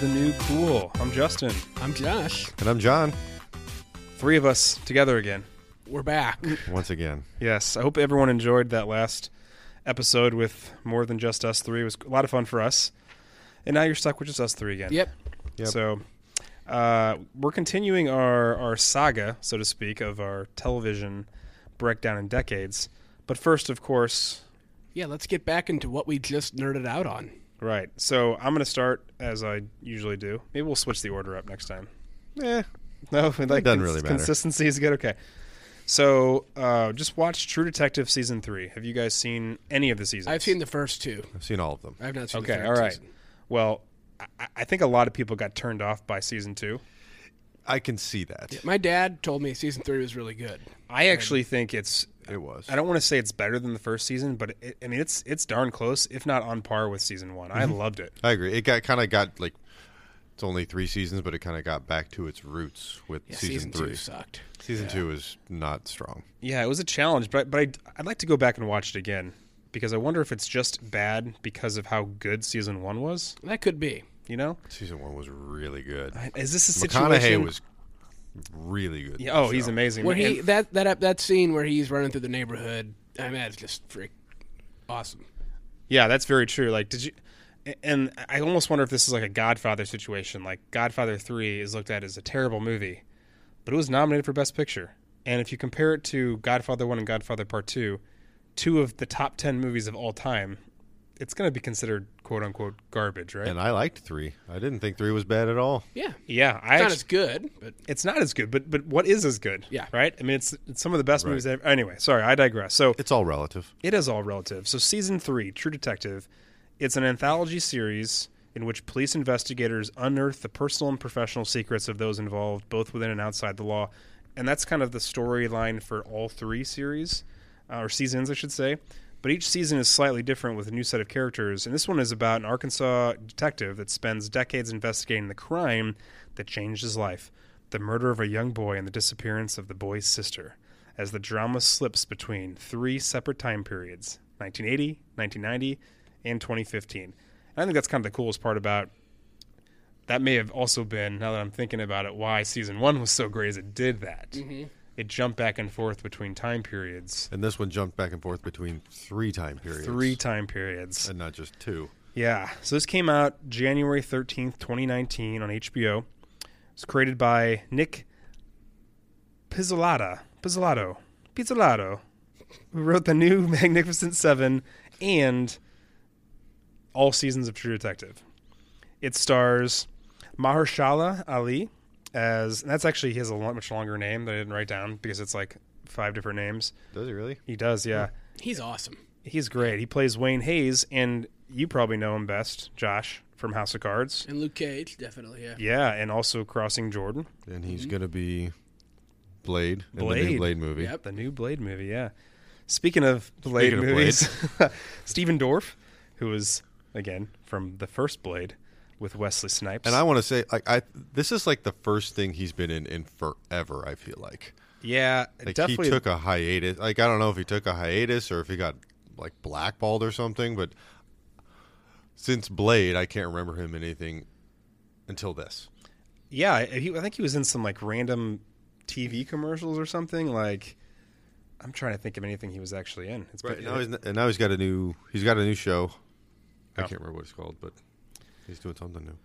the New Cool. I'm Justin. I'm Josh. And I'm John, Three of us together again. We're back. once again. Yes, I hope everyone enjoyed that last episode with more than just us three. It was a lot of fun for us. And now you're stuck with just us three again. Yep. Yep. So uh, we're continuing our, our saga, so to speak, of our television breakdown in decades. But first, of course, Yeah, let's get back into what we just nerded out on. Right. So I'm going to start as I usually do. Maybe we'll switch the order up next time. Yeah. No, like doesn't really matter. Consistency is good. Okay. So uh, just watch True Detective season three. Have you guys seen any of the seasons? I've seen the first two. I've seen all of them. I've not seen Okay, the third all right. season. Well, I, I think a lot of people got turned off by season two. I can see that. My dad told me season three was really good. I actually think it's. It was. I don't want to say it's better than the first season, but it, I mean it's it's darn close, if not on par with season one. I mm-hmm. loved it. I agree. It got kind of got like it's only three seasons, but it kind of got back to its roots with Yeah, season, season, three. two sucked. Season two is not strong. Yeah, it was a challenge, but but I'd, I'd like to go back and watch it again because I wonder if it's just bad because of how good season one was. That could be. You know, Season one was really good. is this a McConaughey situation? was really good. Yeah, the oh, he's show. amazing. Where he that that that scene where he's running through the neighborhood. I mean, that's just freak awesome. Yeah, that's very true. Like, did you? And I almost wonder if this is like a Godfather situation. Like, Godfather Three is looked at as a terrible movie, but it was nominated for Best Picture. And if you compare it to Godfather One and Godfather Part Two, two of the top ten movies of all time, it's going to be considered quote unquote garbage, right? And I liked three. I didn't think three was bad at all. Yeah, yeah, I it's not actu- as good, but it's not as good, but but what is as good? Yeah. right. I mean, it's, it's some of the best Right. movies. Ever. Anyway, sorry, I digress. So It's all relative. It is all relative. So, season three, True Detective, it's an anthology series in which police investigators unearth the personal and professional secrets of those involved, both within and outside the law. And that's kind of the storyline for all three series, uh, or seasons, I should say. But each season is slightly different with a new set of characters. And this one is about an Arkansas detective that spends decades investigating the crime that changed his life the murder of a young boy and the disappearance of the boy's sister as the drama slips between three separate time periods 1980, 1990, and 2015. And I think that's kind of the coolest part about that may have also been, now that I'm thinking about it, why season one was so great as it did that. Mm-hmm. It jumped back and forth between time periods, And this one jumped back and forth between three time periods. three time periods. And not just two. Yeah. So this came out January 13th, 2019 on HBO. It's created by Nick Pizzolatto. Pizzolatto. Pizzolatto. Who wrote the new Magnificent Seven and all seasons of True Detective. It stars Mahershala Ali as, and that's actually, he has a much longer name that I didn't write down because it's like five different names. Does he really? He does, yeah. Hmm. he's awesome. He's great. He plays Wayne Hays, and you probably know him best, Josh, from House of Cards. And Luke Cage, definitely. Yeah. Yeah, and also Crossing Jordan, And he's mm-hmm. going to be Blade in the Blade. new Blade movie. Yep. the new Blade movie. Yeah. Speaking of Blade Speaking of movies, Stephen Dorff, who was again from the first Blade with Wesley Snipes. And I want to say, like, I this is like the first thing he's been in in forever. I feel like, yeah, like definitely. he took a hiatus. Like, I don't know if he took a hiatus or if he got like blackballed or something. But since Blade, I can't remember him in anything until this. yeah, he, I think he was in some like random TV commercials or something. Like, I'm trying to think of anything he was actually in. It's Right been- now, he's, and now he's got a new he's got a new show. I Oh. can't remember what it's called, but he's doing something new.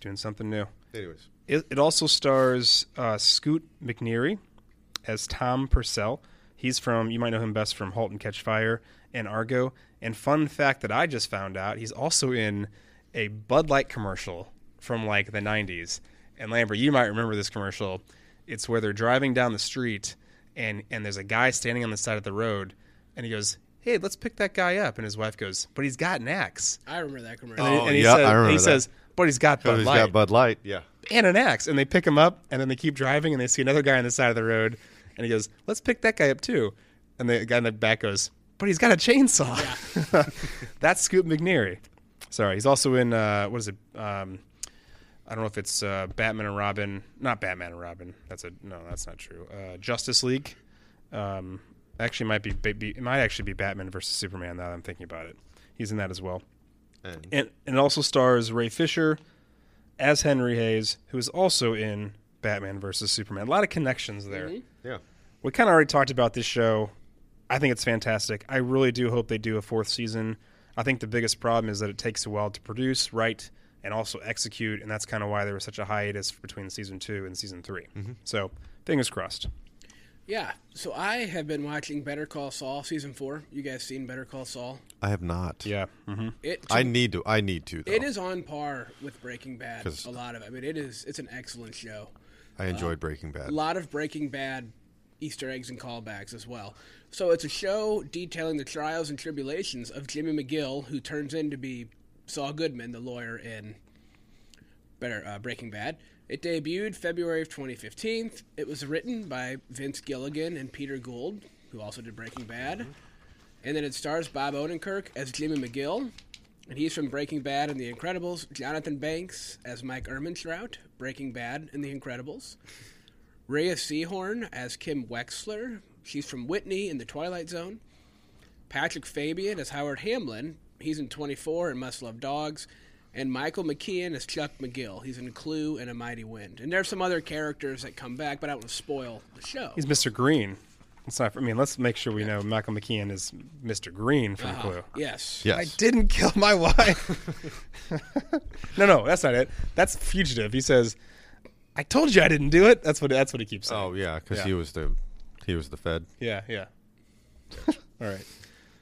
doing something new. Anyways, It, it also stars uh, Scoot McNairy as Tom Purcell. He's from, you might know him best from *Halt and Catch Fire* and *Argo*. And fun fact that I just found out, he's also in a Bud Light commercial from like the '90s. And Lambert, you might remember this commercial. It's where they're driving down the street, and and there's a guy standing on the side of the road, and he goes, "Hey, let's pick that guy up." And his wife goes, "But he's got an axe." I remember that commercial. And, Oh, and he, yeah, says, I remember he that. says, "But he's got Bud he's Light." got Bud Light. Yeah, and an axe. And they pick him up, and then they keep driving, and they see another guy on the side of the road, and he goes, "Let's pick that guy up too." And the guy in the back goes, "But he's got a chainsaw." That's Scoot McNairy. Sorry, he's also in uh, what is it? Um, I don't know if it's uh, Batman and Robin. Not Batman and Robin. That's a no. That's not true. Uh, Justice League. Um, actually, might be, be it might actually be Batman versus Superman. Now that I'm thinking about it, he's in that as well. And, And, and it also stars Ray Fisher as Henry Hays, who is also in Batman versus Superman. A lot of connections there. Mm-hmm. yeah. We kind of already talked about this show. I think it's fantastic. I really do hope they do a fourth season. I think the biggest problem is that it takes a while to produce, write, and also execute, and that's kind of why there was such a hiatus between season two and season 3 mm-hmm. So, fingers crossed. Yeah. So I have been watching Better Call Saul season four. You guys seen Better Call Saul? I have not. Yeah. hmm It I need to. I need to. Though. it is on par with Breaking Bad. A lot of. it. I mean, it is. It's an excellent show. I enjoyed Breaking Bad. A lot of Breaking Bad Easter eggs and callbacks as well. So it's a show detailing the trials and tribulations of Jimmy McGill, who turns in to be Saul Goodman, the lawyer in Better uh, Breaking Bad. It debuted February of 2015. It was written by Vince Gilligan and Peter Gould, who also did Breaking Bad. And then it stars Bob Odenkirk as Jimmy McGill, and he's from Breaking Bad and The Incredibles. Jonathan Banks as Mike Ehrmantraut, Breaking Bad and The Incredibles. Rhea Seehorn as Kim Wexler. She's from Whitney in The Twilight Zone. Patrick Fabian as Howard Hamlin. He's in 24 and Must Love Dogs. And Michael McKean is Chuck McGill. He's in Clue and A Mighty Wind. And there's some other characters that come back, but I don't want to spoil the show. He's Mr. Green. Let's not, I mean, let's make sure we know Michael McKean is Mr. Green from Uh-huh. Clue. Yes. yes. I didn't kill my wife. no, no, that's not it. That's fugitive. He says, "I told you I didn't do it." That's what that's what he keeps saying. Oh yeah, because Yeah. he was the he was the Fed. Yeah, yeah. All right.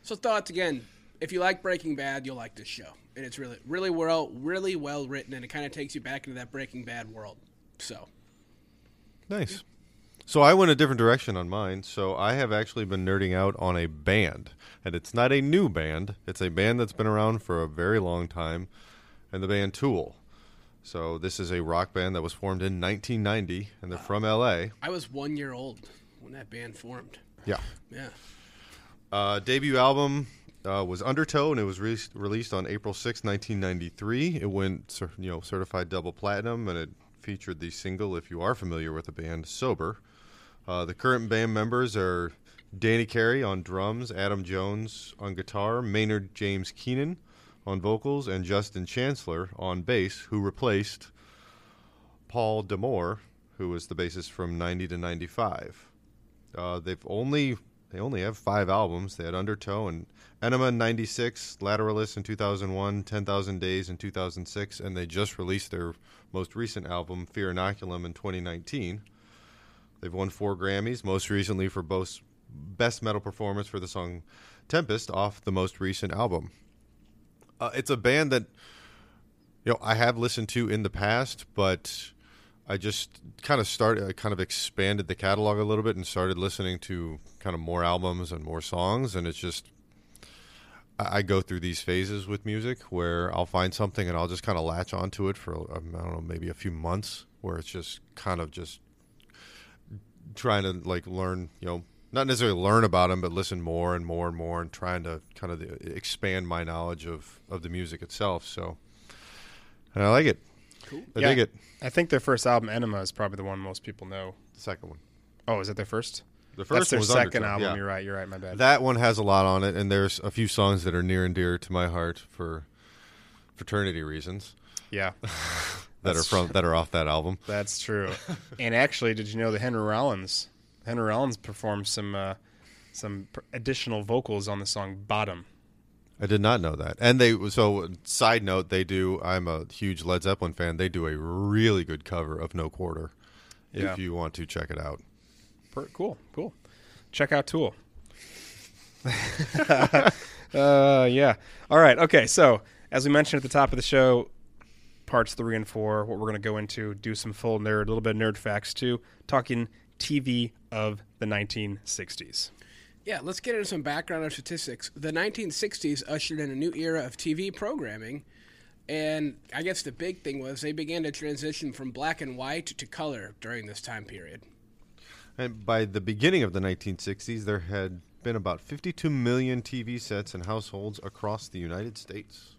So thoughts again. If you like Breaking Bad, you'll like this show, and it's really, really well, really well written, and it kind of takes you back into that Breaking Bad world. So, Nice. So I went a different direction on mine. So I have actually been nerding out on a band, and it's not a new band. It's a band that's been around for a very long time, and the band Tool. So this is a rock band that was formed in 1990, and they're from LA. I was one year old when that band formed. Yeah. Yeah. Uh, debut album uh, was Undertow, and it was re- released on April 6, 1993. It went, you know, certified double platinum, and it featured the single, if you are familiar with the band, Sober. Uh, the current band members are Danny Carey on drums, Adam Jones on guitar, Maynard James Keenan on vocals, and Justin Chancellor on bass, who replaced Paul D'Amour, who was the bassist from 90 to 95. Uh, they've only they only have five albums. They had Undertow and Ænima in '96, Lateralus in 2001, 10,000 Days in 2006, and they just released their most recent album, Fear Inoculum, in 2019. They've won four Grammys, most recently for both Best Metal Performance for the song Tempest off the most recent album. Uh, it's a band that you know I have listened to in the past, but I just kind of started, I kind of expanded the catalog a little bit and started listening to kind of more albums and more songs, and it's just I, I go through these phases with music where I'll find something and I'll just kind of latch onto it for um, I don't know maybe a few months, where it's just kind of just trying to like learn, you know, not necessarily learn about them, but listen more and more and more, and trying to kind of expand my knowledge of of the music itself. So, and I like it. Cool. I Yeah. dig it. I think their first album, Ænima, is probably the one most people know. The second one. Oh, is that their first? The That's first their was second album. yeah. You're right. You're right. My bad. That one has a lot on it, and there's a few songs that are near and dear to my heart for fraternity reasons yeah, that are from that are off that album. that's true. and actually, did you know that Henry Rollins, Henry Rollins performed some uh, some pr- additional vocals on the song "Bottom." I did not know that. And they so side note, they do. I'm a huge Led Zeppelin fan. They do a really good cover of No Quarter. Yeah. If you want to check it out. Cool, cool. Check out Tool. uh, yeah. All right. Okay. So, as we mentioned at the top of the show, parts three and four, what we're going to go into, do some full nerd, a little bit of nerd facts too, talking TV of the 1960s. Yeah, let's get into some background on statistics. The 1960s ushered in a new era of TV programming, and I guess the big thing was they began to transition from black and white to color during this time period. And by the beginning of the 1960s, there had been about 52 million TV sets in households across the United States.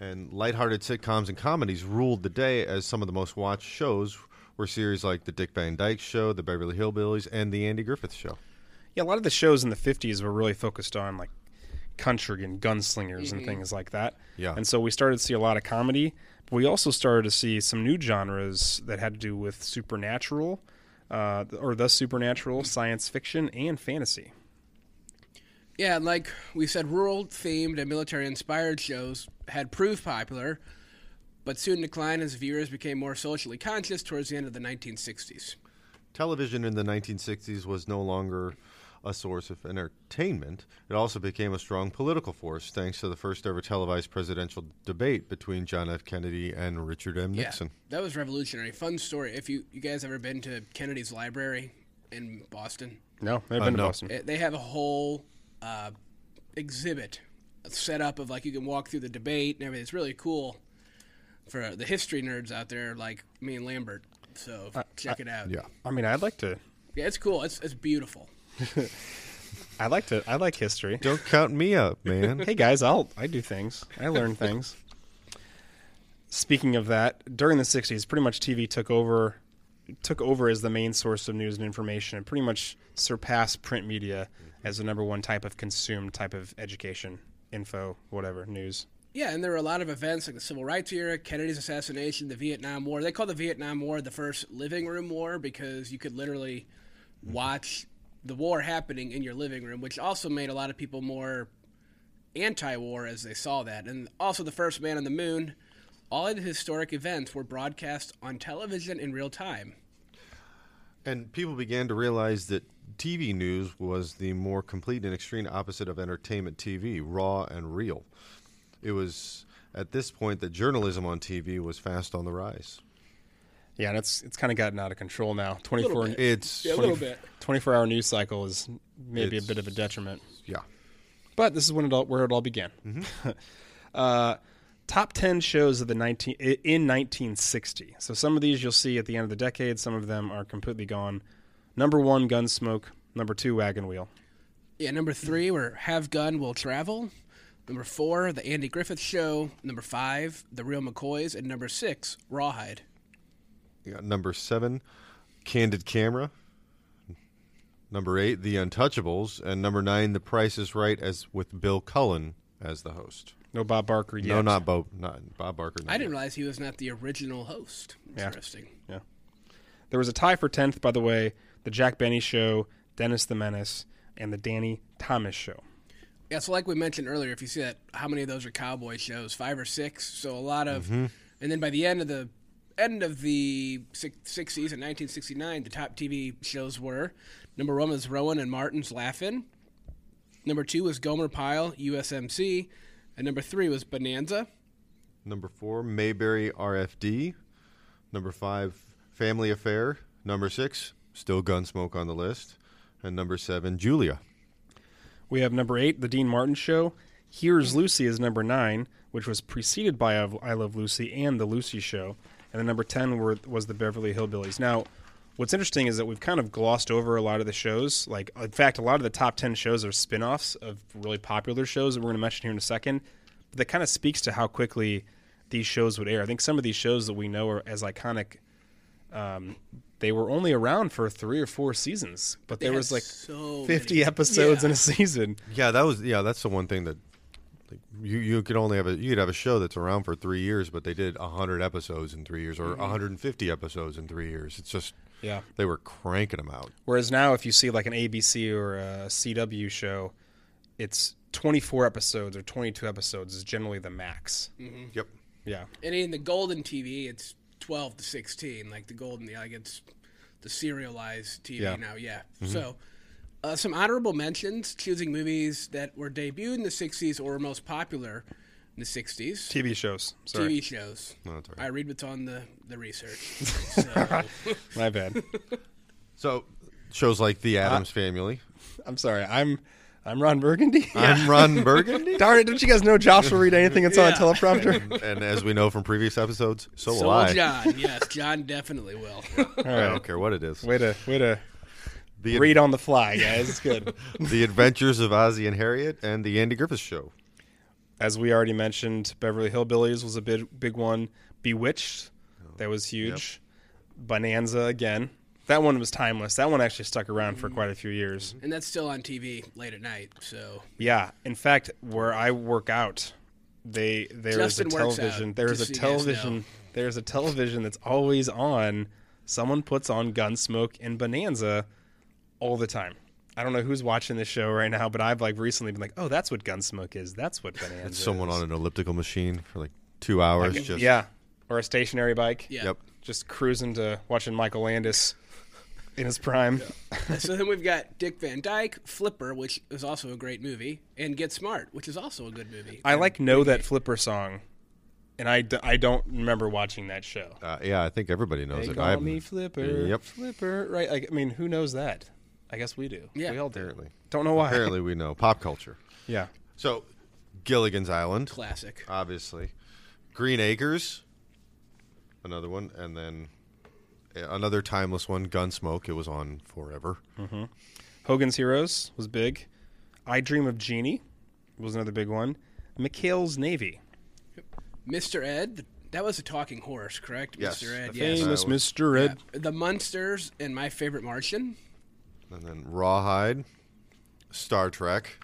And lighthearted sitcoms and comedies ruled the day as some of the most watched shows were series like The Dick Van Dyke Show, The Beverly Hillbillies, and The Andy Griffith Show. Yeah, a lot of the shows in the 50s were really focused on like country and gunslingers and things like that. Yeah. And so we started to see a lot of comedy. But we also started to see some new genres that had to do with supernatural, uh, or the supernatural, science fiction, and fantasy. Yeah, and like we said, rural themed and military inspired shows had proved popular, but soon declined as viewers became more socially conscious towards the end of the 1960s. Television in the 1960s was no longer a source of entertainment. It also became a strong political force thanks to the first ever televised presidential debate between John F. Kennedy and Richard M. Nixon. Yeah, that was revolutionary. Fun story. If you, you guys ever been to Kennedy's Library in Boston, No, I've Uh, been to no. Boston. it, they have a whole uh, exhibit set up of like you can walk through the debate and everything. It's really cool for the history nerds out there like me and Lambert. So check it out. Yeah. I mean, I'd like to. Yeah, it's cool. It's it's beautiful. I like to. I like history. Don't count me out, man. hey guys, I'll I do things. I learn things. Speaking of that, during the '60s, pretty much TV took over took over as the main source of news and information, and pretty much surpassed print media mm-hmm. as the number one type of consumed type of education, info, whatever, news. Yeah, and there were a lot of events like the Civil Rights era, Kennedy's assassination, the Vietnam War. They call the Vietnam War the first living room war because you could literally mm-hmm. watch the war happening in your living room, which also made a lot of people more anti-war as they saw that. And also the first man on the moon. All of the historic events were broadcast on television in real time. And people began to realize that TV news was the more complete and extreme opposite of entertainment TV, raw and real. It was at this point that journalism on TV was fast on the rise. Yeah, and it's it's kind of gotten out of control now. 24, bit. It's Yeah, a little bit. 24 hour news cycle is maybe It's- a bit of a detriment. yeah. But this is when it all, where it all began. uh, top 10 shows of the 19 in 1960. So some of these you'll see at the end of the decade. Some of them are completely gone. Number one, Gunsmoke. Number two, Wagon Wheel. Yeah, number three were Have Gun Will Travel. Number four, The Andy Griffith Show. Number five, The Real McCoys. And number six, Rawhide. You got number seven, Candid Camera. Number eight, The Untouchables, and number nine, The Price is Right, as with Bill Cullen as the host. No Bob Barker yet. No, not Bob, not Bob Barker. I didn't realize he was not the original host. Interesting. Yeah. Interesting. There was a tie for 10th, by the way. The Jack Benny Show, Dennis the Menace, and the Danny Thomas Show. Yeah, so like we mentioned earlier, if you see that, how many of those are cowboy shows? Five or six. So a lot of, Mm-hmm. and then by the end of the end of the 60s in 1969, the top TV shows were number one was Rowan and Martin's Laugh-In. Number two was Gomer Pyle, USMC, and number three was Bonanza. Number four, Mayberry RFD. Number five, Family Affair. Number six, still Gunsmoke on the list. And number seven, Julia. We have number eight, The Dean Martin Show. Here's Lucy is number nine, which was preceded by I Love Lucy and The Lucy Show. And then number 10 were, was The Beverly Hillbillies. Now, what's interesting is that we've kind of glossed over a lot of the shows. Like, in fact, a lot of the top 10 shows are spin offs of really popular shows that we're going to mention here in a second. But that kind of speaks to how quickly these shows would air. I think some of these shows that we know are as iconic. Um, they were only around for three or four seasons, but They there was like so 50 many- episodes Yeah. in a season. Yeah, that was yeah. That's the one thing that like, you you could only have a you could have a show that's around for three years, but they did hundred episodes in three years or mm-hmm. 150 episodes in three years. It's just Yeah. they were cranking them out. Whereas now, if you see like an ABC or a CW show, it's 24 episodes or 22 episodes is generally the max. Mm-hmm. Yep. Yeah. And in the golden TV, it's 12 to 16, like the golden, like it's the serialized TV Yeah. now. Yeah. Mm-hmm. So, uh, some honorable mentions choosing movies that were debuted in the 60s or were most popular in the 60s. TV shows. Sorry. TV shows. No, that's all I read what's on the, the research. So, My bad. So shows like The Addams Family. I'm sorry. I'm I'm Ron Burgundy. I'm Ron Burgundy, Darn it! Don't you guys know Josh will read anything that's on a Yeah. teleprompter? and as we know from previous episodes, so, so will I. John. Yes, John definitely will. All I right. don't care what it is. Way to way to The, read on the fly, guys. It's good. the Adventures of Ozzie and Harriet and the Andy Griffith Show. As we already mentioned, Beverly Hillbillies was a big big one. Bewitched, oh, that was huge. Bonanza again, That one was timeless. That one actually stuck around for quite a few years. and that's still on TV late at night. So Yeah. In fact, where I work out, they there's Justin a television. There's a so you guys television. There's a television that's always on. Someone puts on Gunsmoke and Bonanza all the time. I don't know who's watching this show right now, but I've like recently been like, "Oh, that's what Gunsmoke is. That's what Bonanza." It's someone is. on an elliptical machine for like two hours. just yeah, or a stationary bike. yeah. Yep. just cruising to watching Michael Landis in his prime. so then we've got Dick Van Dyke, Flipper, which is also a great movie, and Get Smart, which is also a good movie. I like know that Flipper song, and I, d- I don't remember watching that show. Uh, yeah, I think everybody knows They it. call I've- me Flipper. Yep. Flipper. Right? Like, I mean, who knows that? I guess we do. Yeah. we all do. Apparently. Don't know why. Apparently, we know pop culture. Yeah. So, Gilligan's Island, Classic. obviously. Green Acres, another one, and then uh, another timeless one, Gunsmoke. It was on forever. Hogan's Heroes was big. I Dream of Jeannie was another big one. McHale's Navy. Mr. Ed, that was a talking horse, correct? Yes, Mr. Ed, the yes. Famous Uh, was- Mr. Ed. Yeah. The Munsters and My Favorite Martian. And then Rawhide, Star Trek,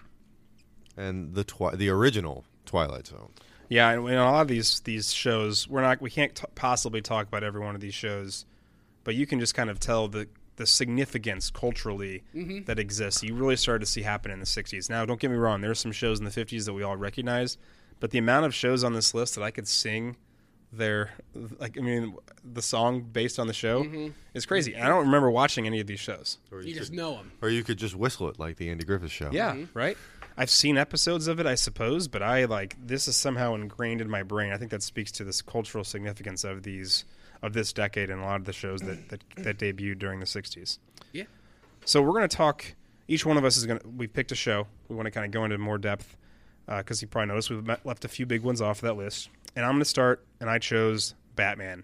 and the twi- the original Twilight Zone. Yeah, and in a lot of these these shows, we're not we can't t- possibly talk about every one of these shows, but you can just kind of tell the the significance culturally mm-hmm. that exists. You really started to see happen in the '60s. Now, don't get me wrong, there's some shows in the '50s that we all recognize, but the amount of shows on this list that I could sing their like I mean the song based on the show mm-hmm. is crazy. Mm-hmm. And I don't remember watching any of these shows. Or You you, just know them. or you could just whistle it like the Andy Griffith Show. Yeah, mm-hmm. right. I've seen episodes of it, I suppose, but I like this is somehow ingrained in my brain. I think that speaks to this cultural significance of these of this decade and a lot of the shows that that, that debuted during the '60s. Yeah. So we're going to talk. Each one of us is going to. We picked a show. We want to kind of go into more depth uh, because you probably noticed we've met- left a few big ones off that list. And I'm going to start. And I chose Batman.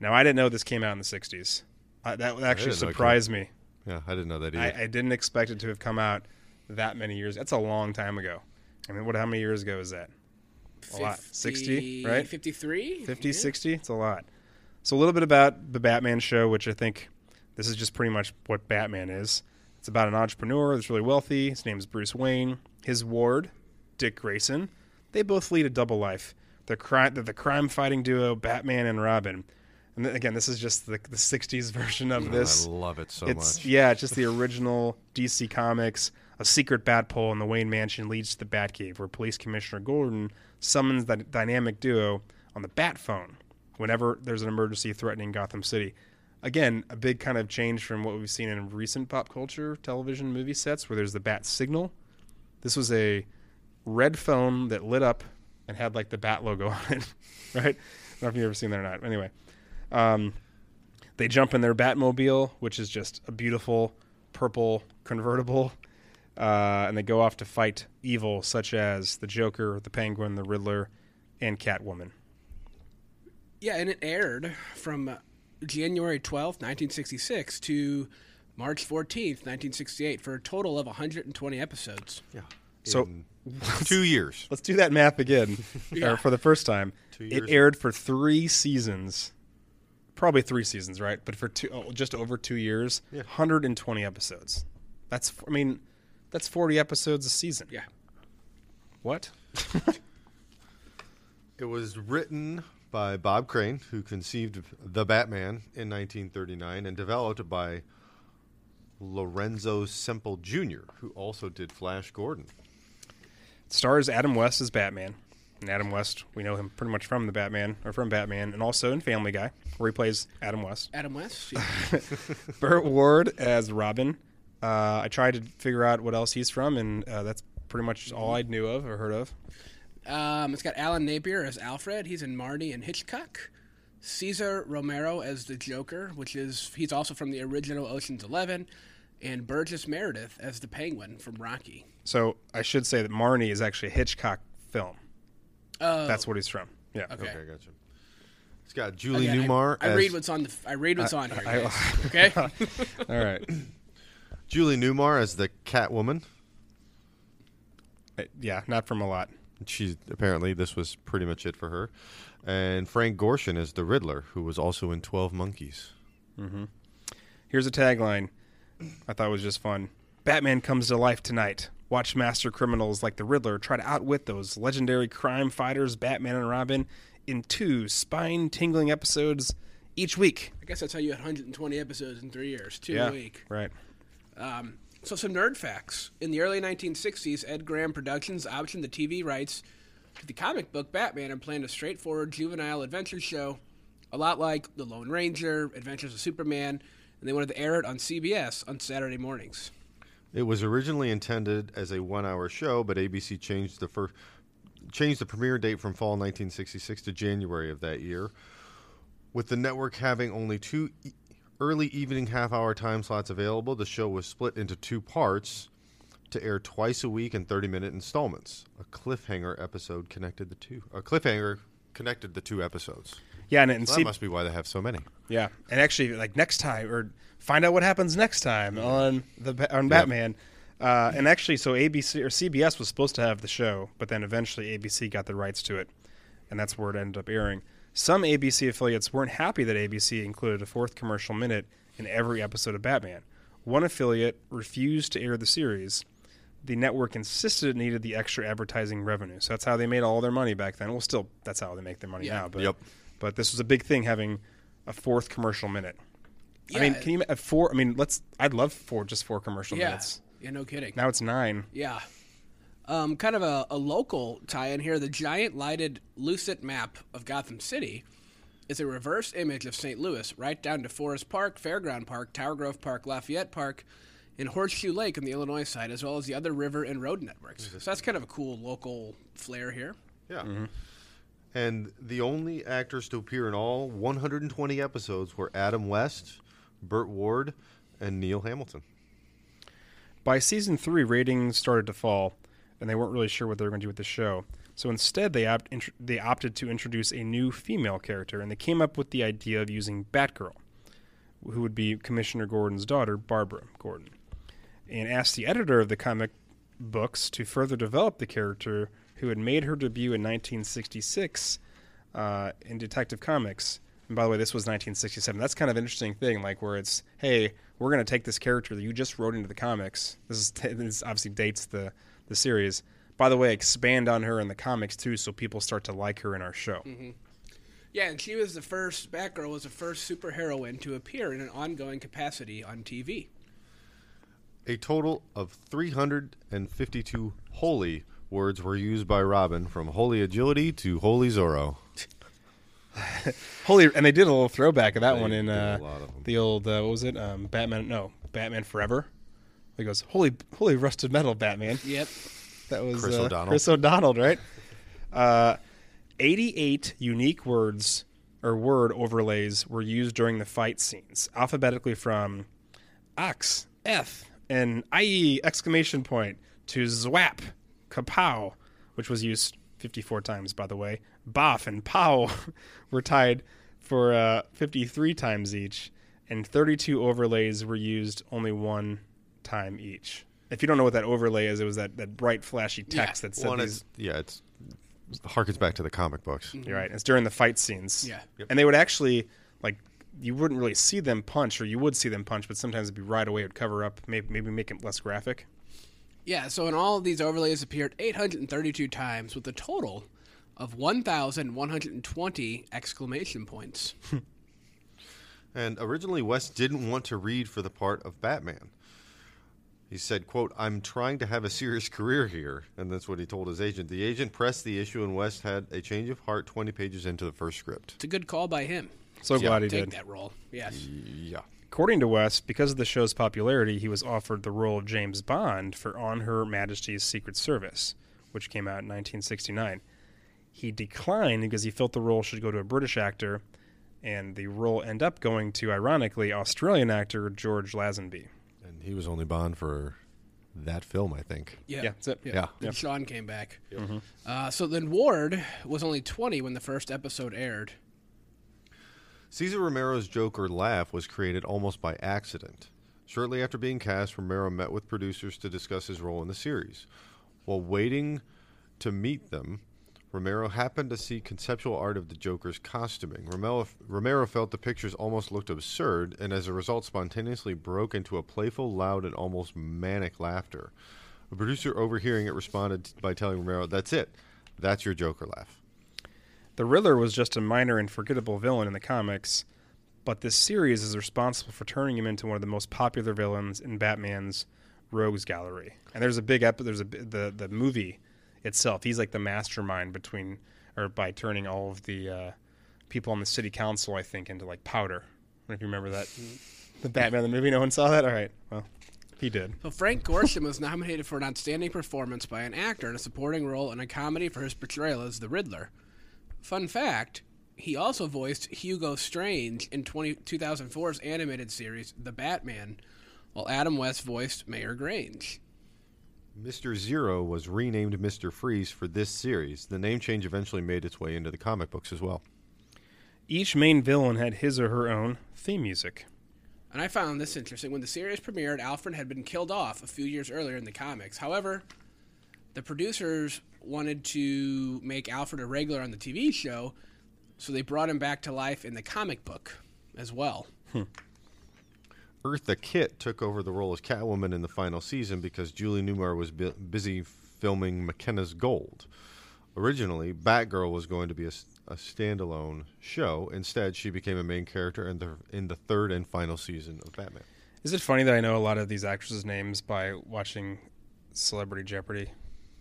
Now I didn't know this came out in the '60s. Uh, that that actually didn't know it came- surprised me. Yeah, I didn't know that either. I, I didn't expect it to have come out that many years. That's a long time ago. I mean, what? How many years ago is that? A lot. 60, right? 53? 50, Yeah. 60? It's a lot. So a little bit about the Batman show, which I think this is just pretty much what Batman is. It's about an entrepreneur that's really wealthy. His name is Bruce Wayne. His ward, Dick Grayson. They both lead a double life. They're, cri- the crime-fighting duo Batman and Robin. And then, again, this is just the, the '60s version of oh, this I love it so it's much. yeah, it's just the original DC Comics. A secret bat pole in the Wayne Mansion leads to the Batcave, where Police Commissioner Gordon summons that dynamic duo on the Bat phone whenever there's an emergency threatening Gotham City. Again, a big kind of change from what we've seen in recent pop culture television movie sets, where there's the Bat signal. This was a red phone that lit up and had like the Bat logo on it, right? I don't know if you've ever seen that or not. Anyway, um, they jump in their Batmobile, which is just a beautiful purple convertible, uh, and they go off to fight evil such as the Joker, the Penguin, the Riddler, and Catwoman. Yeah, and it aired from uh, January 12th, 1966 to March 14th, 1968 for a total of 120 episodes. yeah. So- In two years. Let's do that math again Yeah. or for the first time. Two It years. aired for three seasons, probably three seasons, right? But for two, oh, just over two years, Yeah. 120 episodes. That's, I mean, that's 40 episodes a season. Yeah. What? It was written by Bob Crane, who conceived the Batman in 1939, and developed by Lorenzo Semple Jr., who also did Flash Gordon. Stars Adam West as Batman. And Adam West, we know him pretty much from the Batman or from Batman, and also in Family Guy, where he plays Adam West. Adam West. yeah. Burt Ward as Robin. Uh, I tried to figure out what else he's from, and uh, that's pretty much all I knew of or heard of. Um, it's got Alan Napier as Alfred. He's in Marnie and Hitchcock. Cesar Romero as the Joker, which is he's also from the original Ocean's Eleven, and Burgess Meredith as the Penguin from Rocky. So I should say that Marnie is actually a Hitchcock film. Oh, That's what he's from. Yeah. Okay. Okay, gotcha. It's got Julie Again, Newmar. I, as, read what's on the. I read what's on here. I- guys, okay. All right. Julie Newmar as the Catwoman. Uh, yeah, not from a lot. She's apparently this was pretty much it for her, and Frank Gorshin as the Riddler, who was also in Twelve Monkeys. Here's a tagline I thought it was just fun. Batman comes to life tonight. Watch master criminals like the Riddler try to outwit those legendary crime fighters, Batman and Robin, in two spine tingling episodes each week. I guess that's how you had 120 episodes in three years, two yeah. a week. Right. Um, so some nerd facts. In the early 1960s, Ed Graham Productions optioned the TV rights to the comic book Batman and planned a straightforward juvenile adventure show, a lot like The Lone Ranger, Adventures of Superman, and they wanted to air it on CBS on Saturday mornings. It was originally intended as a one-hour show, but ABC changed the first changed the premiere date from fall 1966 to January of that year. With the network having only two early evening half-hour time slots available, the show was split into two parts to air twice a week in 30-minute installments. A cliffhanger episode connected the two. A cliffhanger connected the two episodes. Yeah, and, and So see, that must be why they have so many. yeah, and actually, like next time, or find out what happens next time on the on Batman. Uh, and actually, so ABC or CBS was supposed to have the show, but then eventually ABC got the rights to it, and that's where it ended up airing. Some ABC affiliates weren't happy that ABC included a fourth commercial minute in every episode of Batman. One affiliate refused to air the series. The network insisted it needed the extra advertising revenue. So that's how they made all their money back then. Well, still, that's how they make their money Yeah. now. But Yep. But this was a big thing having a fourth commercial minute. I mean, can you have four? I mean, let's. I'd love four, just four commercial Yeah, minutes. yeah, no kidding. Now it's nine. Yeah. Um, kind of a, a local tie in here. The giant lighted Lucite map of Gotham City is a reverse image of St. Louis, right down to Forest Park, Fairground Park, Tower Grove Park, Lafayette Park, and Horseshoe Lake on the Illinois side, as well as the other river and road networks. So that's kind of a cool local flair here. Yeah. And the only actors to appear in all 120 episodes were Adam West, Burt Ward, and Neil Hamilton. By season three, ratings started to fall, and they weren't really sure what they were going to do with the show. So instead, they opt, int- they opted to introduce a new female character, and they came up with the idea of using Batgirl, who would be Commissioner Gordon's daughter, Barbara Gordon, and asked the editor of the comic books to further develop the character, who had made her debut in 1966 uh, in Detective Comics. And by the way, this was 1967. That's kind of an interesting thing, like where it's, hey, we're going to take this character that you just wrote into the comics. This is this obviously dates the the series. By the way, expand on her in the comics too, so people start to like her in our show. Yeah, and she was the first, Batgirl was the first superheroine to appear in an ongoing capacity on TV. A total of 352 holy words were used by Robin, from holy agility to holy Zorro. Holy, and they did a little throwback of that They one in did a uh, lot of 'em. the old uh, what was it? Um, Batman? No, Batman Forever. He goes, "Holy, holy rusted metal, Batman." Yep. That was Chris uh, O'Donnell. Chris O'Donnell, right? Uh, 88 unique words or word overlays were used during the fight scenes, alphabetically from ox, F, and IE exclamation point to zwap, kapow, which was used 54 times, by the way. Boff and pow were tied for uh, 53 times each, and 32 overlays were used only one time each. If you don't know what that overlay is, it was that, that bright, flashy text that said One, these. it's, yeah, it's harkens back to the comic books. You're right. It's during the fight scenes. Yeah. Yep. And they would actually like you wouldn't really see them punch, or you would see them punch, but sometimes it'd be right away. It would cover up, maybe maybe make it less graphic. Yeah, so in all of these overlays appeared 832 times with a total of 1,120 exclamation points. And originally, West didn't want to read for the part of Batman. He said, quote, I'm trying to have a serious career here. And that's what he told his agent. The agent pressed the issue, and West had a change of heart 20 pages into the first script. It's a good call by him. So glad he Take did. that role. Yes. Yeah. According to West, because of the show's popularity, he was offered the role of James Bond for On Her Majesty's Secret Service, which came out in 1969. He declined because he felt the role should go to a British actor, and the role ended up going to, ironically, Australian actor George Lazenby. And he was only Bond for that film, I think. Yeah. Yeah, that's it. Yeah. Then Sean came back. Uh, so then Ward was only 20 when the first episode aired. Cesar Romero's Joker laugh was created almost by accident. Shortly after being cast, Romero met with producers to discuss his role in the series. While waiting to meet them, Romero happened to see conceptual art of the Joker's costuming. Romero, Romero felt the pictures almost looked absurd, and as a result, spontaneously broke into a playful, loud, and almost manic laughter. A producer overhearing it responded by telling Romero, That's it. That's your Joker laugh. The Riddler was just a minor and forgettable villain in the comics, but this series is responsible for turning him into one of the most popular villains in Batman's rogues gallery. And there's a big ep- there's a the the movie itself. He's like the mastermind between or by turning all of the uh, people on the city council, I think, into like powder. I if you remember that. The Batman the movie. No one saw that. All right. Well, he did. So Frank Gorshin was nominated for an outstanding performance by an actor in a supporting role in a comedy for his portrayal as the Riddler. Fun fact, he also voiced Hugo Strange in 20, 2004's animated series The Batman, while Adam West voiced Mayor Grange. Mr. Zero was renamed Mr. Freeze for this series. The name change eventually made its way into the comic books as well. Each main villain had his or her own theme music. And I found this interesting. When the series premiered, Alfred had been killed off a few years earlier in the comics. However, the producers wanted to make Alfred a regular on the TV show, so they brought him back to life in the comic book as well. Hmm. Eartha Kitt took over the role as Catwoman in the final season because Julie Newmar was bu- busy filming McKenna's Gold. Originally, Batgirl was going to be a standalone show. Instead, she became a main character in the in the third and final season of Batman. Is it funny that I know a lot of these actresses' names by watching Celebrity Jeopardy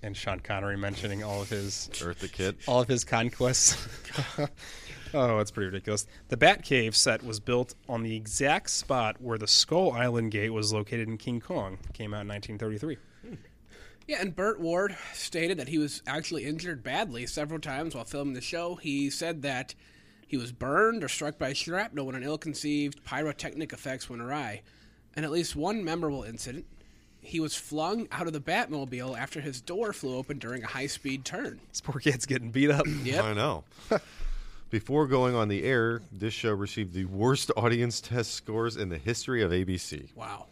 and Sean Connery mentioning all of his Eartha Kitt. all of his conquests? oh, it's pretty ridiculous. The Batcave set was built on the exact spot where the Skull Island gate was located in King Kong. Came out in 1933. Yeah, and Burt Ward stated that he was actually injured badly several times while filming the show. He said that he was burned or struck by shrapnel when an ill conceived pyrotechnic effects went awry. And at least one memorable incident, he was flung out of the Batmobile after his door flew open during a high speed turn. This poor kid's getting beat up. Yep. I know. Before going on the air, this show received the worst audience test scores in the history of ABC. Wow.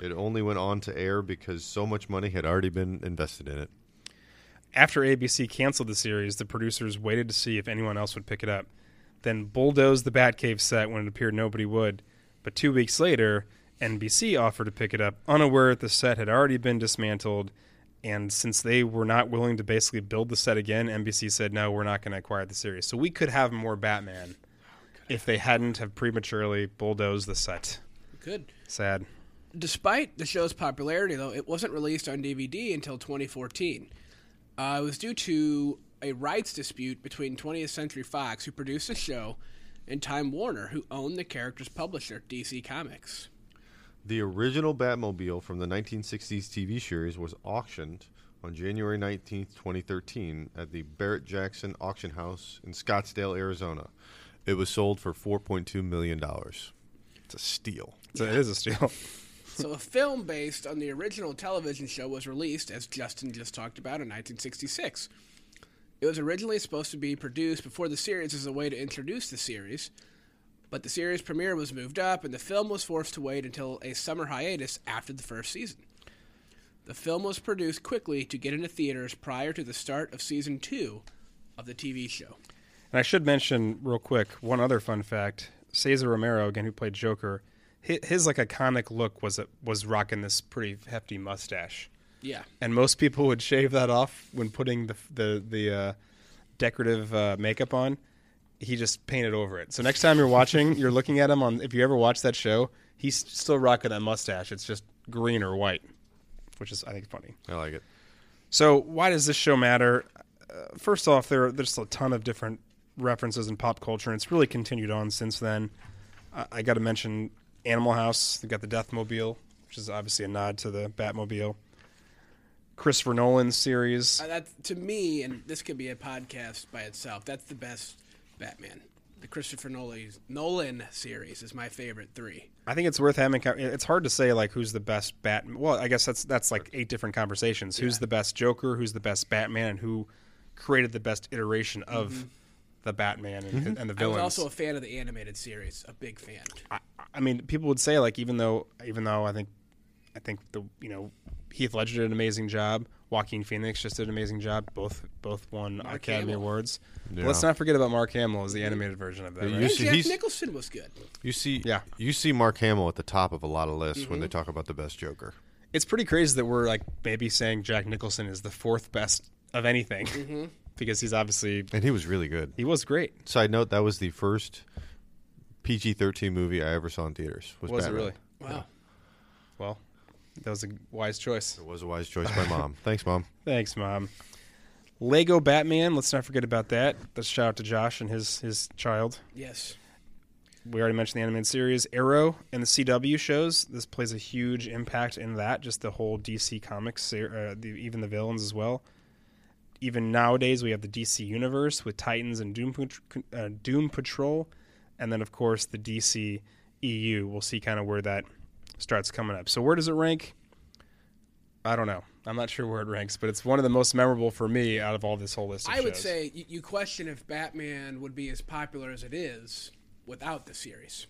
It only went on to air because so much money had already been invested in it. After ABC canceled the series, the producers waited to see if anyone else would pick it up, then bulldozed the Batcave set when it appeared nobody would. But two weeks later, NBC offered to pick it up, unaware that the set had already been dismantled. And since they were not willing to basically build the set again, NBC said, no, we're not going to acquire the series. So we could have more Batman if they hadn't have prematurely bulldozed the set. Good. Sad. Despite the show's popularity, though, it wasn't released on DVD until 2014. Uh, it was due to a rights dispute between 20th Century Fox, who produced the show, and Time Warner, who owned the character's publisher, DC Comics. The original Batmobile from the 1960s TV series was auctioned on January 19, 2013, at the Barrett Jackson Auction House in Scottsdale, Arizona. It was sold for $4.2 million. It's a steal. So it is a steal. so, a film based on the original television show was released, as Justin just talked about, in 1966. It was originally supposed to be produced before the series as a way to introduce the series, but the series premiere was moved up, and the film was forced to wait until a summer hiatus after the first season. The film was produced quickly to get into theaters prior to the start of season two of the TV show. And I should mention real quick one other fun fact: Cesar Romero, again, who played Joker, his, his like iconic look was was rocking this pretty hefty mustache, Yeah. and most people would shave that off when putting the the the uh, decorative uh, makeup on. He just painted over it. So next time you're watching, you're looking at him on. If you ever watch that show, he's still rocking that mustache. It's just green or white, which is I think funny. I like it. So why does this show matter? Uh, first off, there there's a ton of different references in pop culture, and it's really continued on since then. I, I got to mention Animal House. They got the Deathmobile, which is obviously a nod to the Batmobile. Christopher Nolan's series. Uh, that to me, and this could be a podcast by itself. That's the best Batman. The Christopher Nolan Nolan series is my favorite three. I think it's worth having. It's hard to say like who's the best Bat. Well, I guess that's that's like eight different conversations. Who's the best Joker? Who's the best Batman? And who created the best iteration of the Batman and, and the Mm-hmm. I was villains? also a fan of the animated series, a big fan. I, I mean, people would say like even though even though I think I think the you know Heath Ledger did an amazing job, Joaquin Phoenix just did an amazing job. Both both won Mark Academy Hamill. Awards. Yeah. let's not forget about Mark Hamill as the animated version of that. You Right? And see- Jack he's- Nicholson was good. You see, Yeah. you see Mark Hamill at the top of a lot of lists when they Mm-hmm. talk about the best Joker. It's pretty crazy that we're like maybe saying Jack Nicholson is the fourth best of anything Mm-hmm. because he's obviously And he was really good. he was great. Side note: that was the first PG-13 movie I ever saw in theaters. Was, Was it Batman. really? Wow. Well, that was a wise choice. It was a wise choice by mom. Thanks, mom. Thanks, mom. Lego Batman. Let's not forget about that. Let's shout out to Josh and his his child. Yes. We already mentioned the animated series Arrow and the CW shows. This plays a huge impact in that. Just the whole DC comics, uh, the, even the villains as well. Even nowadays, we have the DC universe with Titans and Doom Pat- uh, Doom Patrol, and then of course the DC EU. We'll see kind of where that starts coming up. So where does it rank? I don't know. I'm not sure where it ranks, but it's one of the most memorable for me out of all this whole list. Of I would shows. say you, you question if Batman would be as popular as it is without the series.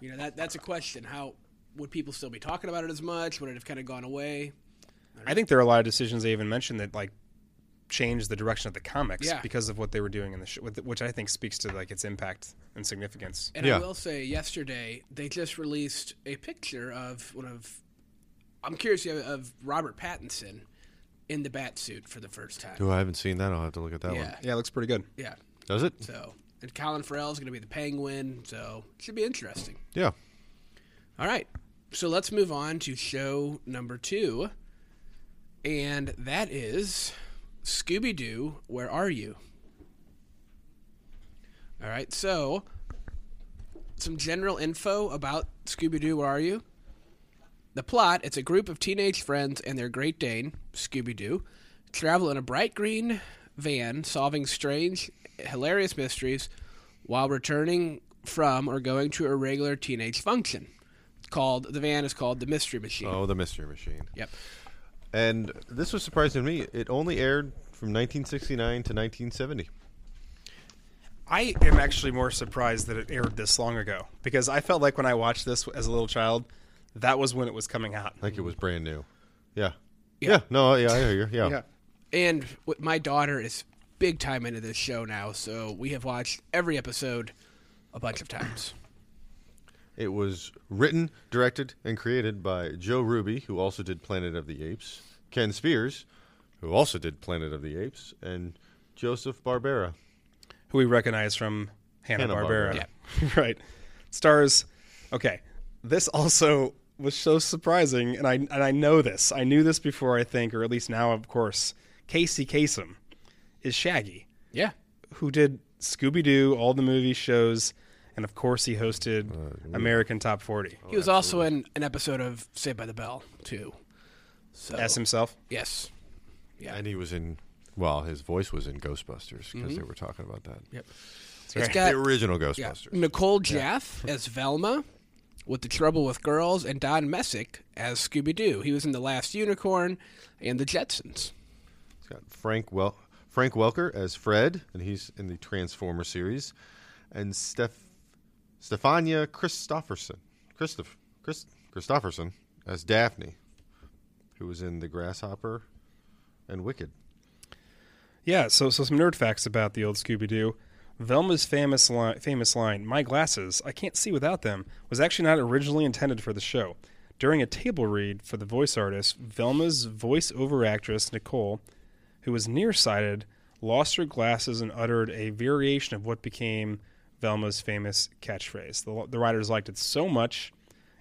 You know that that's a question. How would people still be talking about it as much? Would it have kind of gone away? I think there are a lot of decisions they even mentioned that like changed the direction of the comics Yeah. because of what they were doing in the show, which I think speaks to like its impact and significance. And Yeah. I will say, yesterday they just released a picture of one of. I'm curious of, of Robert Pattinson in the bat suit for the first time. Oh, I haven't seen that. I'll have to look at that Yeah, one. Yeah, it looks pretty good. yeah. Does it? So, and Colin Farrell is going to be the Penguin, so it should be interesting. Yeah. All right. So let's move on to show number two. And that is Scooby Doo, Where Are You? All right. So, some general info about Scooby Doo, Where Are You? The plot it's a group of teenage friends and their Great Dane, Scooby Doo, travel in a bright green van solving strange, hilarious mysteries while returning from or going to a regular teenage function. Called the van is called the Mystery Machine. Oh, the Mystery Machine. Yep. And this was surprising to me. It only aired from 1969 to 1970. I am actually more surprised that it aired this long ago because I felt like when I watched this as a little child, that was when it was coming out. Like it was brand new. Yeah. Yeah. Yeah. No, yeah, I hear you. Yeah. Yeah. And my daughter is big time into this show now, so we have watched every episode a bunch of times. It was written, directed, and created by Joe Ruby, who also did Planet of the Apes, Ken Spears, who also did Planet of the Apes, and Joseph Barbera. who we recognize from Hanna Barbera. Hanna-Barbera. right. Stars. Okay. This also was so surprising, and I and I know this. I knew this before. I think, or at least now, of course. Casey Kasem is Shaggy, Yeah. who did Scooby Doo, all the movie shows, and of course he hosted American Top Forty He was also in an episode of Saved by the Bell, too. So, as himself. yes. Yeah. And he was in, well, his voice was in Ghostbusters because Mm-hmm. they were talking about that. Yep. That's It's right. got The original yeah, Ghostbusters. Nicole Jaffe as Velma, with the Trouble with Girls, and Don Messick as Scooby Doo. He was in The Last Unicorn and The Jetsons. It's got Frank well Frank Welker as Fred, and he's in the Transformer series, and Steph Stefania Christopherson Christoph Chris Christopherson as Daphne, who was in The Grasshopper and Wicked. Yeah, so so some nerd facts about the old Scooby Doo. Velma's famous famous line, "My glasses, I can't see without them," was actually not originally intended for the show. During a table read for the voice artist, Velma's voice-over actress Nicole, who was nearsighted, lost her glasses and uttered a variation of what became Velma's famous catchphrase. The, the writers liked it so much,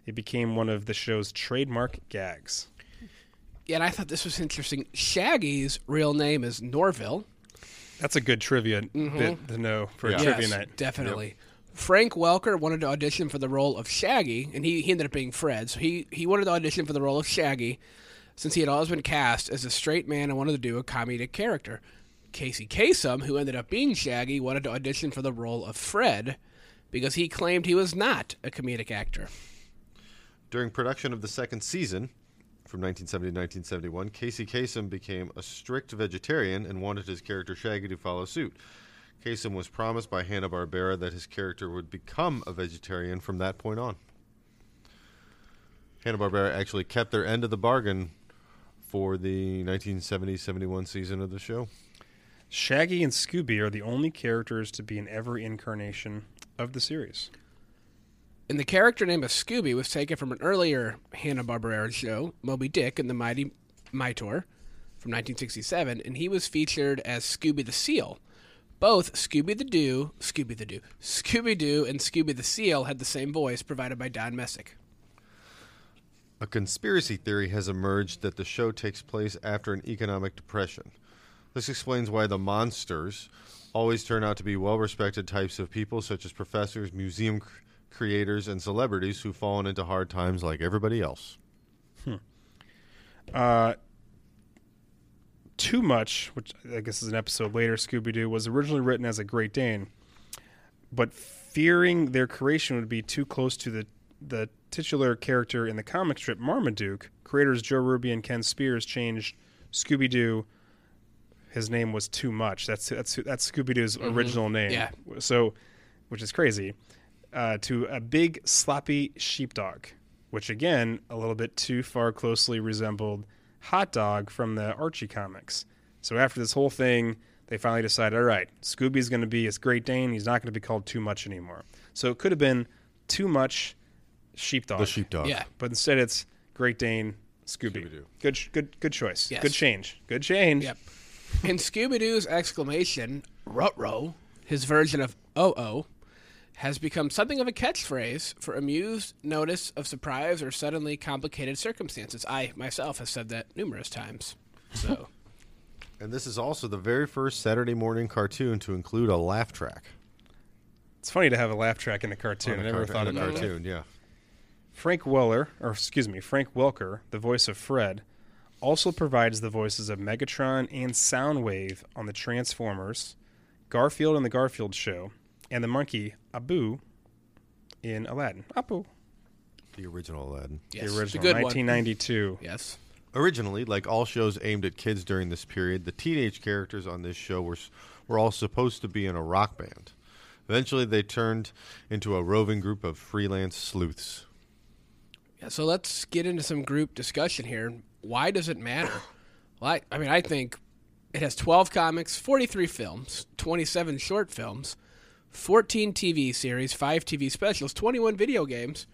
it became one of the show's trademark gags. Yeah, and I thought this was interesting. Shaggy's real name is Norville. That's a good trivia bit mm-hmm. to know for a Yeah. trivia Yes, night. definitely. Frank Welker wanted to audition for the role of Shaggy, and he, he ended up being Fred. So he, he wanted to audition for the role of Shaggy since he had always been cast as a straight man and wanted to do a comedic character. Casey Kasem, who ended up being Shaggy, wanted to audition for the role of Fred because he claimed he was not a comedic actor. During production of the second season, from 1970 to 1971, Casey Kasem became a strict vegetarian and wanted his character Shaggy to follow suit. Kasem was promised by Hanna-Barbera that his character would become a vegetarian from that point on. Hanna-Barbera actually kept their end of the bargain for the 1970-71 season of the show. Shaggy and Scooby are the only characters to be in every incarnation of the series. And the character name of Scooby was taken from an earlier Hanna Barbera show, Moby Dick and the Mighty Mightor, from 1967, and he was featured as Scooby the Seal. Both Scooby the Doo, Scooby the Doo, Scooby Doo, and Scooby the Seal had the same voice provided by Don Messick. A conspiracy theory has emerged that the show takes place after an economic depression. This explains why the monsters always turn out to be well respected types of people, such as professors, museum cr- creators, and celebrities who've fallen into hard times like everybody else. Uh, Too Much, which I guess is an episode later, Scooby Doo, was originally written as a Great Dane, but fearing their creation would be too close to the, the titular character in the comic strip Marmaduke, creators Joe Ruby and Ken Spears changed Scooby Doo. His name was Too Much. That's that's that's Scooby Doo's original name. Yeah. So, which is crazy, uh, to a big sloppy sheepdog, which again a little bit too far closely resembled Hot Dog from the Archie comics. So after this whole thing, they finally decided, all right, Scooby's going to be his Great Dane. He's not going to be called Too Much anymore. So it could have been Too Much Sheepdog. The sheepdog. Yeah. But instead, it's Great Dane Scooby. Scooby-Doo. Good, good, good choice. Yes. Good change. Good change. Yep. And Scooby Doo's exclamation, Rutro, his version of oh oh, has become something of a catchphrase for amused notice of surprise or suddenly complicated circumstances. I myself have said that numerous times. So, And this is also the very first Saturday morning cartoon to include a laugh track. It's funny to have a laugh track in a cartoon. On I a never cart- thought of a about that. cartoon. Yeah. Frank Weller, or excuse me, Frank Welker, the voice of Fred, also provides the voices of Megatron and Soundwave on the Transformers, Garfield in the Garfield Show, and the monkey Abu in Aladdin. Abu, The original Aladdin. yes, the the original, good one. 1992. Yes. Originally, like all shows aimed at kids during this period, the teenage characters on this show were were all supposed to be in a rock band. Eventually, they turned into a roving group of freelance sleuths. Yeah, so let's get into some group discussion here. Why does it matter? Well, I, I mean, I think it has 12 comics, 43 films, 27 short films, 14 TV series, 5 TV specials, 21 video games,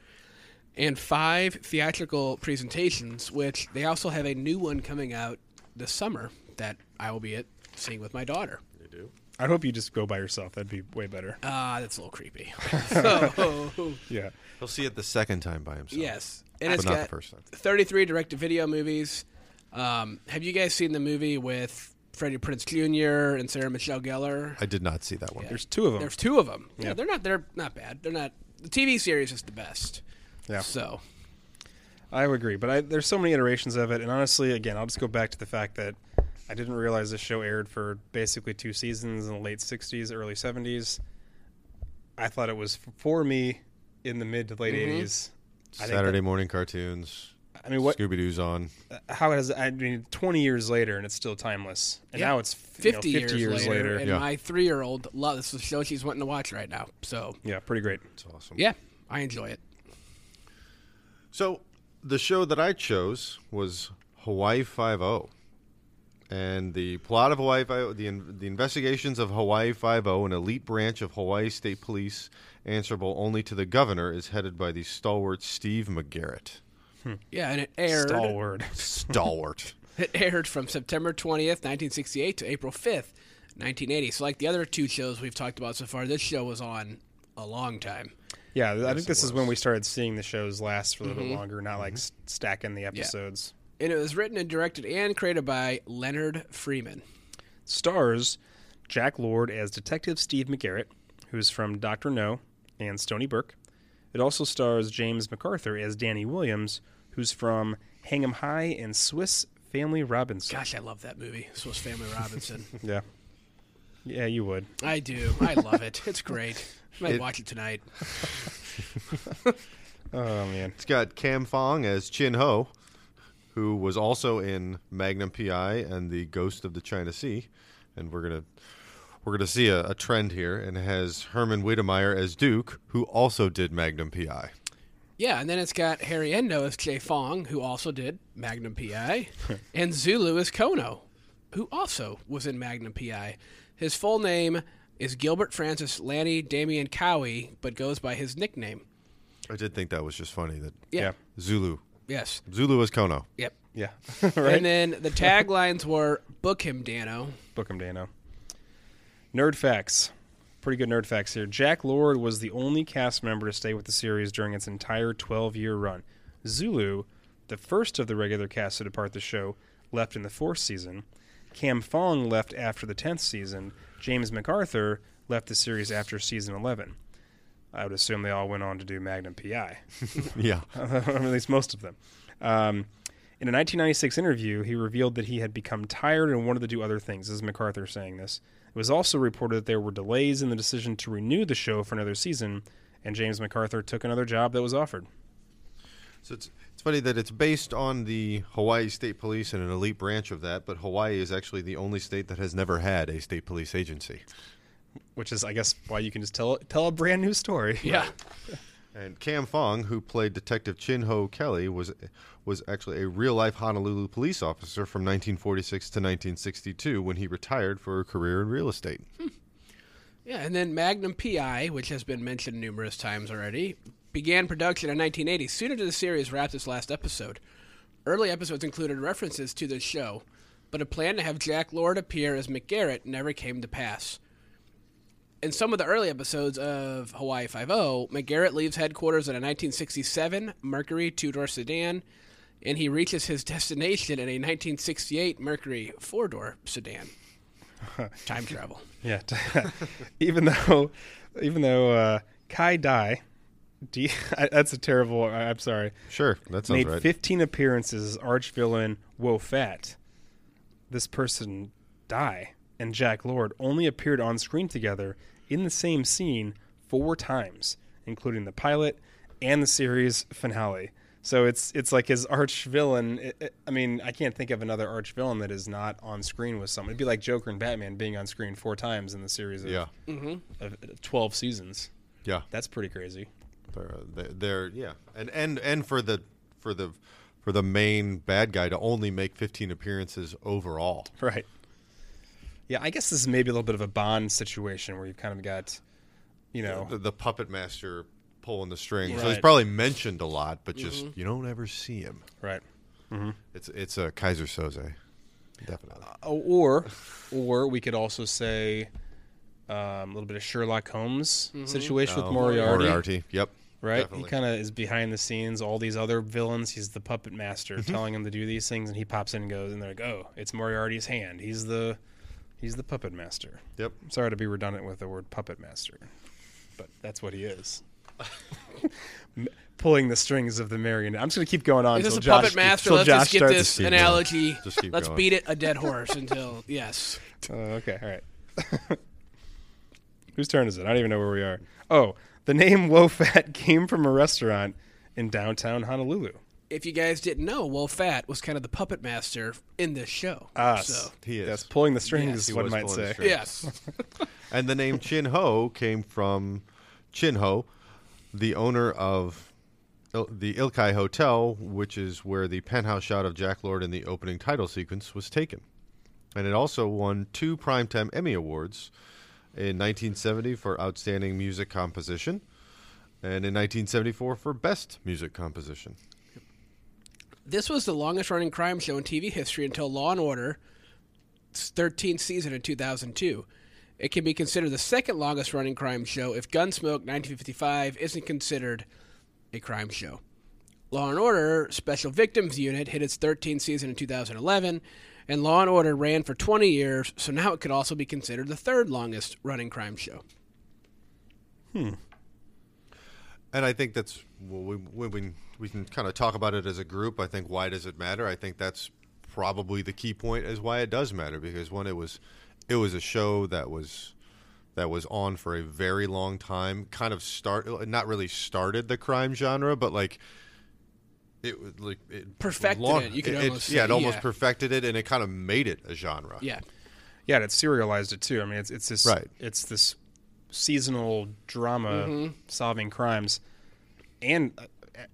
and 5 theatrical presentations, which they also have a new one coming out this summer that I will be at seeing with my daughter. They do. I hope you just go by yourself. That'd be way better. Ah, that's a little creepy. so, Yeah. He'll see it the second time by himself. yes. And but it's not got the first time. 33 direct-to-video movies. Um, have you guys seen the movie with Freddie Prinze Jr. and Sarah Michelle Gellar? I did not see that one. There's two of them. There's two of them. Yeah, Yeah. they're not. They're not bad. They're not. The TV series is the best. Yeah. So I would agree, but I, there's so many iterations of it, and honestly, again, I'll just go back to the fact that I didn't realize this show aired for basically two seasons in the late '60s, early '70s. I thought it was for me in the mid to late Mhm. '80s. I think Saturday morning cartoons. I mean, what? Scooby Doo's on. How has? I mean, 20 years later, and it's still timeless. And Yeah. now it's f- you know, 50, 50 years, later, and Yeah. my three-year-old loves this the show she's wanting to watch right now. So yeah, pretty great. It's awesome. yeah, I enjoy it. So the show that I chose was Hawaii Five O, and the plot of Hawaii Five O, the in, the investigations of Hawaii Five O, an elite branch of Hawaii State Police answerable only to the governor, is headed by the stalwart Steve McGarrett. Yeah, and it aired. Stalwart. Stalwart. It aired from September 20th, 1968 to April 5th, 1980. So like the other two shows we've talked about so far, this show was on a long time. Yeah, I think this is when we started seeing the shows last for a little Mm-hmm. bit longer, not like s stacking the episodes. And it was written and directed and created by Leonard Freeman. stars Jack Lord as Detective Steve McGarrett, who's from Doctor No and Stony Burke. It also stars James MacArthur as Danny Williams, who's from Hang 'em High and Swiss Family Robinson. Gosh, I love that movie, Swiss Family Robinson. Yeah, yeah, you would. I do. I love it. It's great. I might It- watch it tonight. Oh man, It's got Kam Fong as Chin Ho, who was also in Magnum PI and The Ghost of the China Sea, and we're gonna we're gonna see a, a trend here, and has Herman Wedemeyer as Duke, who also did Magnum PI. Yeah, and then it's got Harry Endo as Che Fong, who also did Magnum PI, and Zulu as Kono, who also was in Magnum PI. His full name is Gilbert Francis Lani Damian Kauhi, but goes by his nickname. I did think that was just funny that Yeah. Yeah. Zulu. Yes. Zulu is Kono. Yep. Yeah. right. And then the taglines were "Book him, Danno." Book him Danno. Nerd facts. Pretty good nerd facts here. Jack Lord was the only cast member to stay with the series during its entire 12 year run. Zulu, the first of the regular cast to depart the show, left in the fourth season. Kam Fong left after the 10th season. James MacArthur left the series after season 11. I would assume they all went on to do Magnum PI. Yeah. at least most of them. Um, in a 1996 interview, he revealed that he had become tired and wanted to do other things. This is MacArthur saying this. It was also reported that there were delays in the decision to renew the show for another season, and James MacArthur took another job that was offered. So it's it's funny that it's based on the Hawaii State Police and an elite branch of that, but Hawaii is actually the only state that has never had a state police agency. Which is, I guess, why you can just tell tell a brand new story. Yeah. And Kam Fong, who played Detective Chin Ho Kelly, was was actually a real life Honolulu police officer from 1946 to 1962 when he retired for a career in real estate. Yeah, and then Magnum PI, which has been mentioned numerous times already, began production in 1980, soon after the series wrapped its last episode. Early episodes included references to the show, but a plan to have Jack Lord appear as McGarrett never came to pass. In some of the early episodes of Hawaii Five-O, McGarrett leaves headquarters in a 1967 Mercury two-door sedan, and he reaches his destination in a 1968 Mercury four-door sedan. Time travel. Yeah. even though, even though uh, Kai Dai, D, I, that's a terrible. I, I'm sorry. Sure, that sounds made right. 15 appearances as arch villain Wo Fat. This person, Die, and Jack Lord only appeared on screen together in the same scene four times, including the pilot and the series finale. So it's it's like his arch villain. It, it- I mean, I can't think of another arch villain that is not on screen with someone. It'd be like Joker and Batman being on screen four times in the series of, Yeah, mm-hmm. of 12 seasons. yeah, That's pretty crazy. they're, they're, they're yeah, and and and for the for the for the main bad guy to only make 15 appearances overall. Right. Yeah, I guess this is maybe a little bit of a Bond situation where you've kind of got, you know, the, the puppet master pulling the strings. So he's probably mentioned a lot, but just you don't ever see him. right. It's it's a Keyser Söze, definitely. Oh, Or, or we could also say um, a little bit of Sherlock Holmes situation Oh, with Moriarty, Moriarty, yep, right? definitely. He kind of is behind the scenes. All these other villains, he's the puppet master, Mm-hmm. telling him to do these things, and he pops in and goes, and they're like, "Oh, it's Moriarty's hand. He's the, he's the puppet master." Yep. Sorry to be redundant with the word puppet master, but that's what he is. M- Pulling the strings of the marionette. I'm just going to keep going on. Is this till a Josh, puppet master? Let's Josh just get starts- this keep going. analogy. Just keep Let's going. beat it a dead horse until yes. Oh, okay, all right. Whose turn is it? I don't even know where we are. Oh, the name Wo Fat came from a restaurant in downtown Honolulu. If you guys didn't know, Will Fat was kind of the puppet master in this show. Us. So He is. That's pulling the strings, Yes, is he one might say. yes, And the name Chin Ho came from Chin Ho, the owner of Il- the Ilikai Hotel, which is where the penthouse shot of Jack Lord in the opening title sequence was taken. And it also won two Primetime Emmy Awards in 1970 for Outstanding Music Composition and in 1974 for Best Music Composition. This was the longest running crime show in TV history until Law and Order, 13th season in 2002. It can be considered the second longest running crime show if Gunsmoke 1955 isn't considered a crime show. Law and Order Special Victims Unit hit its 13th season in 2011, and Law and Order ran for 20 years, so now it could also be considered the third longest running crime show. Hmm. And I think that's well, we, we, we, we can kind of talk about it as a group. I think why does it matter? I think that's probably the key point is why it does matter because one it was it was a show that was that was on for a very long time. Kind of start not really started the crime genre, but like it was like it Perfected long- it, you could it- almost yeah, say, it almost yeah. perfected it, and it kind of made it a genre. Yeah. Yeah, and it serialized it too. I mean, it's it's this Right. it's this seasonal drama Mm-hmm. solving crimes, and uh,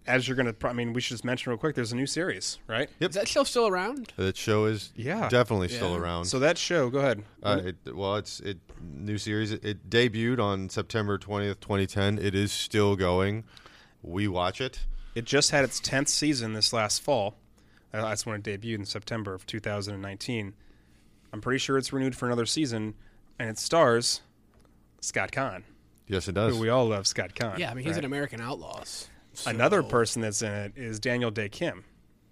as you're going to, I mean, we should just mention real quick. There's a new series, right? Yep. Is that show still around? That show is Yeah. definitely still around. So that show, go ahead. Uh, it, well, it's it new series. It, it debuted on September twentieth, twenty ten. It is still going. We watch it. It just had its tenth season this last fall. Uh, That's when it debuted in September of 2019. I'm pretty sure it's renewed for another season, and it stars Scott Caan. Yes, it does. Who we all love, Scott Caan. Yeah, I mean he's right? an American Outlaws. So- Another person that's in it is Daniel Dae Kim,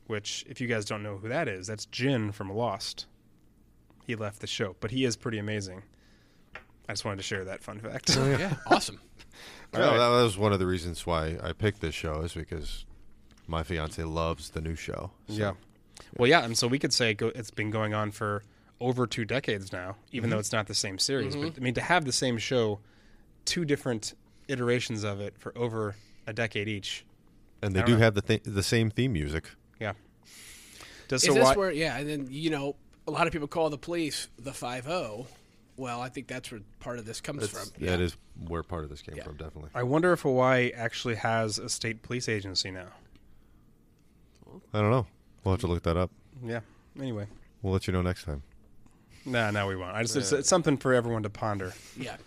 which, if you guys don't know who that is, that's Jin from Lost. He left the show, but he is pretty amazing. I just wanted to share that fun fact. Yeah, awesome. No, All right. that was one of the reasons why I picked this show is because my fiance loves the new show. So- Yeah. Well, yeah, and so we could say go, it's been going on for over two decades now, even though mm-hmm. it's not the same series. But mm-hmm. I mean, to have the same show, two different iterations of it for over a decade each. and they do know. have the th- the same theme music. Yeah. Does Is so this why, where? Yeah, and then you know a lot of people call the police the five O. Well, I think that's where part of this comes That's, from. it is where part of this came Yeah. from, definitely. I wonder if Hawaii actually has a state police agency now. I don't know. We'll have to look that up. Yeah. Anyway, We'll let you know next time. No, no, we won't. I just it's, it's something for everyone to ponder. Yeah.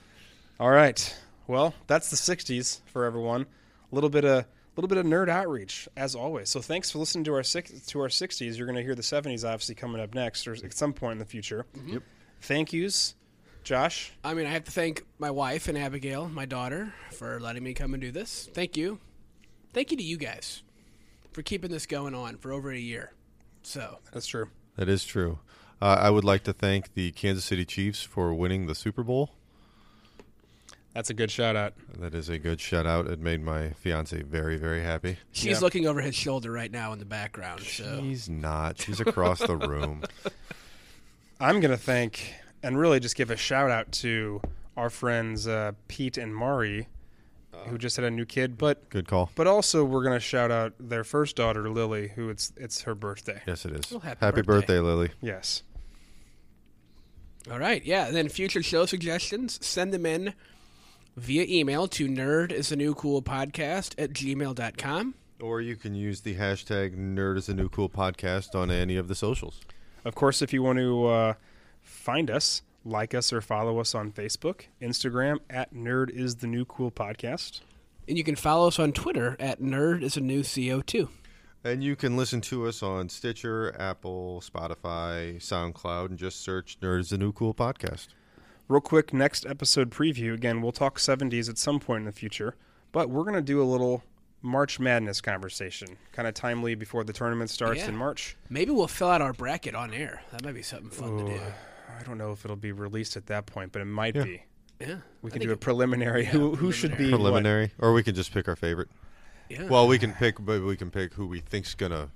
All right. Well, that's the '60s for everyone. A little bit of little bit of nerd outreach as always. So thanks for listening to our six, to our '60s. You're going to hear the '70s obviously coming up next, or at some point in the future. Mm-hmm. Yep. Thank yous, Josh. I mean, I have to thank my wife and Abigail, my daughter, for letting me come and do this. Thank you. Thank you to you guys for keeping this going on for over a year. So, That's true. That is true. Uh, I would like to thank the Kansas City Chiefs for winning the Super Bowl. That's a good shout out. That is a good shout out. It made my fiance very, very happy. she's Yeah. looking over his shoulder right now in the background. So, She's not. She's across the room. I'm going to thank and really just give a shout out to our friends uh, Pete and Mari, who just had a new kid, but Good call. but also we're going to shout out their first daughter Lily, who it's it's her birthday. Yes, it is. Well, happy happy birthday. birthday, Lily. Yes. All right. Yeah. And then future show suggestions, send them in via email to nerd is a new cool podcast at gmail.com. Or you can use the hashtag Nerd is a New Cool Podcast on any of the socials. Of course, if you want to uh, find us, like us or follow us on Facebook, Instagram at Nerd is the New Cool Podcast. And you can follow us on Twitter at nerd is a new CO2. And you can listen to us on Stitcher, Apple, Spotify, SoundCloud, and just search Nerds is a New Cool Podcast. Real quick, next episode preview. Again, we'll talk 70s at some point in the future, but we're going to do a little March Madness conversation, kind of timely before the tournament starts Yeah. in March. Maybe we'll fill out our bracket on air. That might be something fun to do. I don't know if it'll be released at that point, but it might Yeah. be. Yeah. We I can do a it- preliminary. who who should be what? Preliminary. Or we can just pick our favorite. Yeah. Well, we can pick, but we can pick who we think's gonna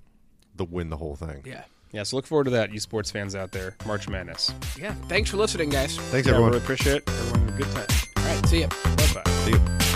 the win the whole thing. yeah. Yeah, so look forward to that, you sports fans out there. March Madness. Yeah. Thanks for listening, guys. Thanks, Yeah, everyone. really appreciate it. Everyone, have a good time. All right. See ya. Bye bye. See you.